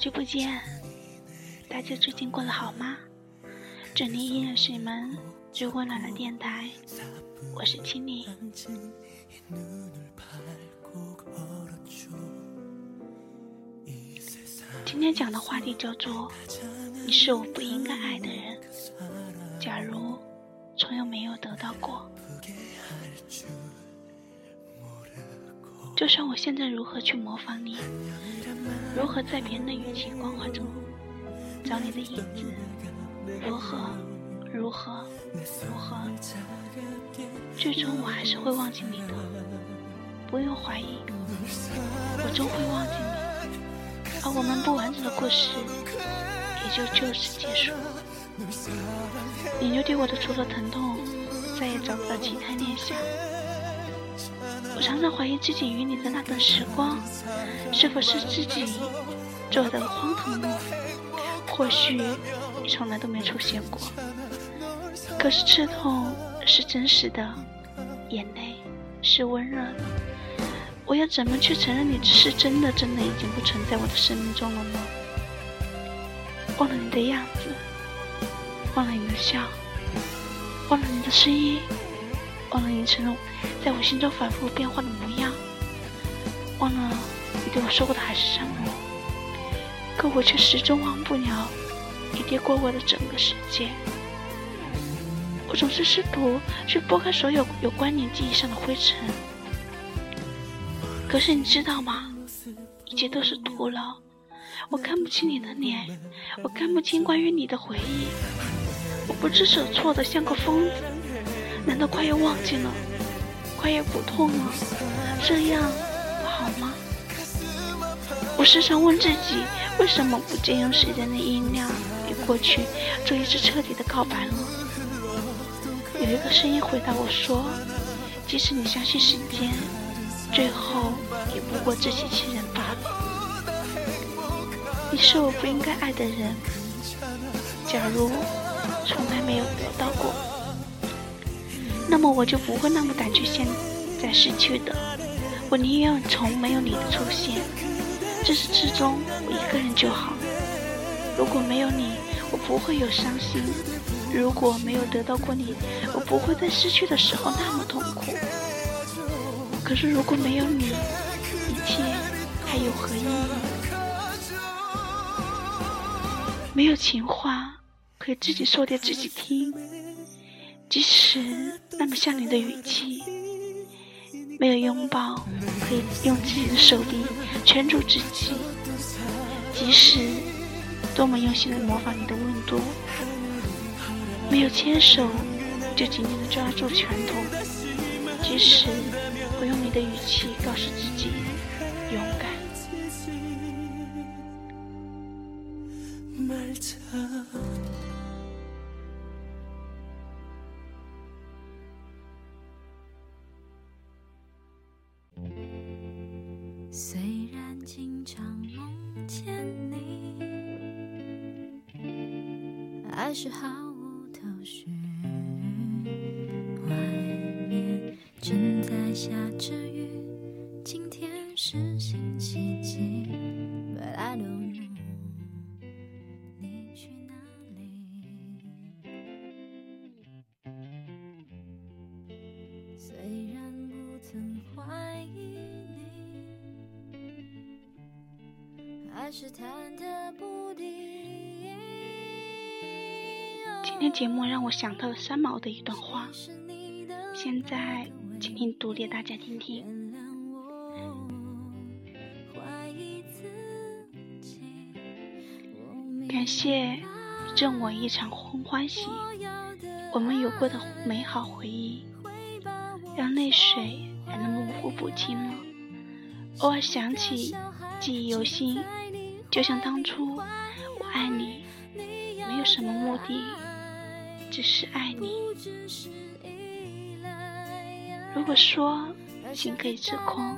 久不见，大家最近过得好吗？这里依然是你们最温暖的电台，我是青柠。今天讲的话题叫做“你是我不应该爱的人”。假如从来没有得到过。就算我现在如何去模仿你，如何在别人的语气光环中找你的影子，如何如何如何，最终我还是会忘记你的。不用怀疑，我终会忘记你，而我们不完整的故事也就就此结束。你留给我的除了疼痛，再也找不到其他念想。我常常怀疑自己与你的那段时光，是否是自己做的荒唐梦？或许你从来都没出现过，可是刺痛是真实的，眼泪是温热的。我要怎么去承认你是真的，真的已经不存在我的生命中了呢？忘了你的样子，忘了你的笑，忘了你的声音。忘了你承诺在我心中反复变化的模样，忘了你对我说过的海誓山盟，可我却始终忘不了你跌过我的整个世界。我总是试图去拨开所有有关你记忆上的灰尘，可是你知道吗？一切都是徒劳。我看不清你的脸，我看不清关于你的回忆，我不知所措的像个疯子。难道快要忘记了，快要不痛了？这样不好吗？我时常问自己，为什么不借用时间的音量与过去做一次彻底的告白呢？有一个声音回答我说：“即使你相信时间，最后也不过自欺欺人罢了。”你是我不应该爱的人。假如从来没有得到过。那么我就不会那么胆怯，现在失去的。我宁愿从没有你的出现，自始至终我一个人就好。如果没有你，我不会有伤心；如果没有得到过你，我不会在失去的时候那么痛苦。可是如果没有你，一切还有何意义？没有情话可以自己说给自己听。即使那么像你的语气，没有拥抱，可以用自己的手臂圈住自己；即使多么用心的模仿你的温度，没有牵手，就紧紧的抓住拳头；即使我用你的语气告诉自己勇敢。想梦见你，爱是毫无头绪。外面正在下着今天节目让我想到了三毛的一段话，现在请听读给大家听听。感谢赠我一场空欢喜，我们有过的美好回忆，让泪水还能模糊不清了。偶尔想起，记忆犹新。就像当初，我爱你，没有什么目的，只是爱你。如果说心可以自控，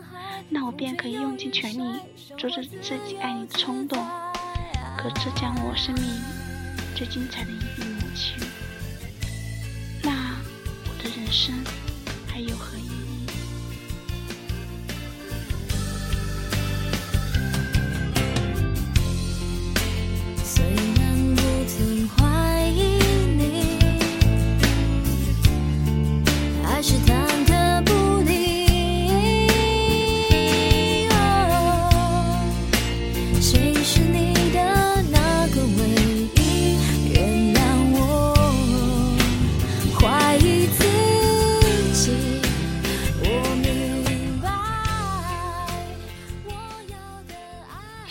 那我便可以用尽全力，阻止自己爱你的冲动。可这将我生命最精彩的一笔抹去，那我的人生还有何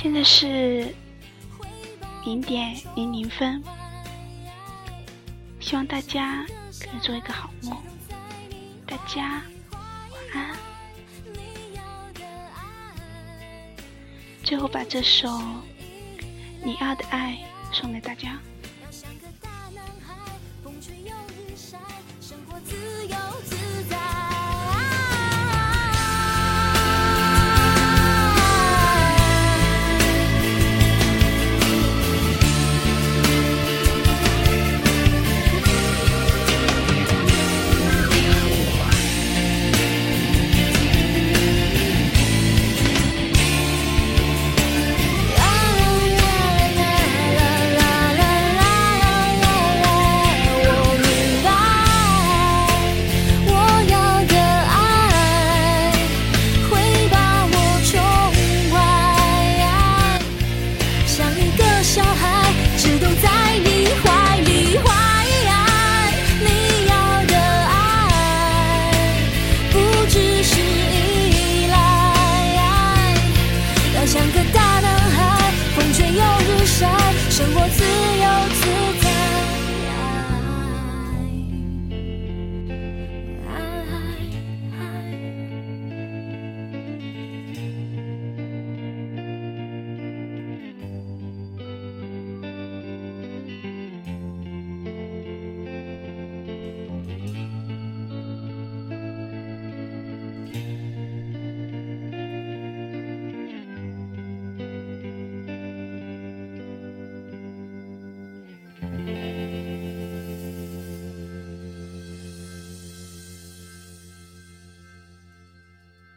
现在是零点零零分希望大家可以做一个好梦。大家晚安。最后把这首你要的爱送给大家。